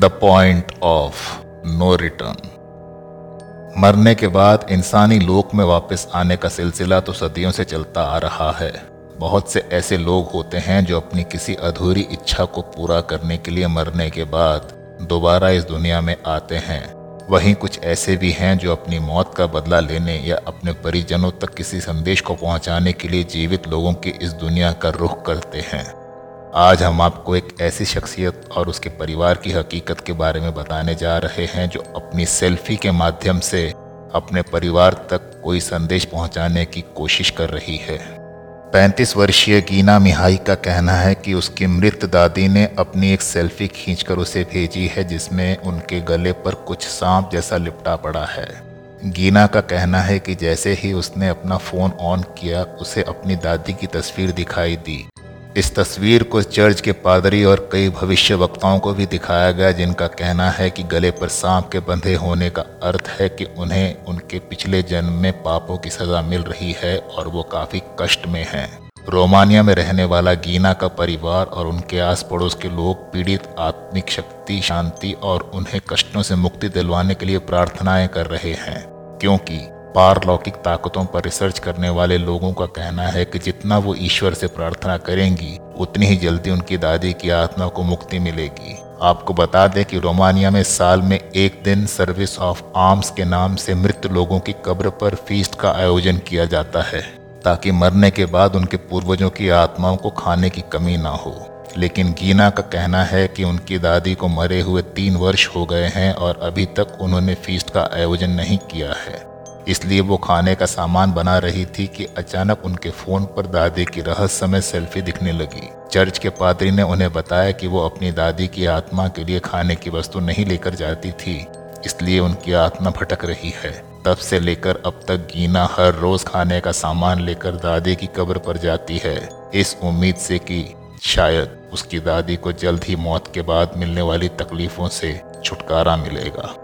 The point of no return मरने के बाद इंसानी लोक में वापस आने का सिलसिला तो सदियों से चलता आ रहा है। बहुत से ऐसे लोग होते हैं जो अपनी किसी अधूरी इच्छा को पूरा करने के लिए मरने के बाद दोबारा इस दुनिया में आते हैं। वहीं कुछ ऐसे भी हैं जो अपनी मौत का बदला लेने या अपने परिजनों तक किसी संदेश को पहुँचाने के लिए जीवित लोगों की इस दुनिया का रुख करते हैं। आज हम आपको एक ऐसी शख्सियत और उसके परिवार की हकीकत के बारे में बताने जा रहे हैं जो अपनी सेल्फी के माध्यम से अपने परिवार तक कोई संदेश पहुँचाने की कोशिश कर रही है। 35 वर्षीय गीना मिहाई का कहना है कि उसकी मृत दादी ने अपनी एक सेल्फी खींचकर उसे भेजी है, जिसमें उनके गले पर कुछ सांप जैसा लिपटा पड़ा है। गीना का कहना है कि जैसे ही उसने अपना फ़ोन ऑन किया, उसे अपनी दादी की तस्वीर दिखाई दी। इस तस्वीर को चर्च के पादरी और कई भविष्य वक्ताओं को भी दिखाया गया, जिनका कहना है कि गले पर सांप के बंधे होने का अर्थ है कि उन्हें उनके पिछले जन्म में पापों की सज़ा मिल रही है और वो काफ़ी कष्ट में हैं। रोमानिया में रहने वाला गीना का परिवार और उनके आस पड़ोस के लोग पीड़ित, आत्मिक शक्ति, शांति और उन्हें कष्टों से मुक्ति दिलवाने के लिए प्रार्थनाएँ कर रहे हैं, क्योंकि पारलौकिक ताकतों पर रिसर्च करने वाले लोगों का कहना है कि जितना वो ईश्वर से प्रार्थना करेंगी, उतनी ही जल्दी उनकी दादी की आत्मा को मुक्ति मिलेगी। आपको बता दें कि रोमानिया में साल में एक दिन सर्विस ऑफ़ आर्म्स के नाम से मृत लोगों की कब्र पर फीस्ट का आयोजन किया जाता है, ताकि मरने के बाद उनके पूर्वजों की आत्माओं को खाने की कमी ना हो। लेकिन गीना का कहना है कि उनकी दादी को मरे हुए तीन वर्ष हो गए हैं और अभी तक उन्होंने फीस्ट का आयोजन नहीं किया है। इसलिए वो खाने का सामान बना रही थी कि अचानक उनके फ़ोन पर दादी की रहस्यमय सेल्फी दिखने लगी। चर्च के पादरी ने उन्हें बताया कि वो अपनी दादी की आत्मा के लिए खाने की वस्तु नहीं लेकर जाती थी, इसलिए उनकी आत्मा भटक रही है। तब से लेकर अब तक गीना हर रोज खाने का सामान लेकर दादी की कब्र पर जाती है। इस उम्मीद से कि शायद उसकी दादी को जल्द ही मौत के बाद मिलने वाली तकलीफों से छुटकारा मिलेगा।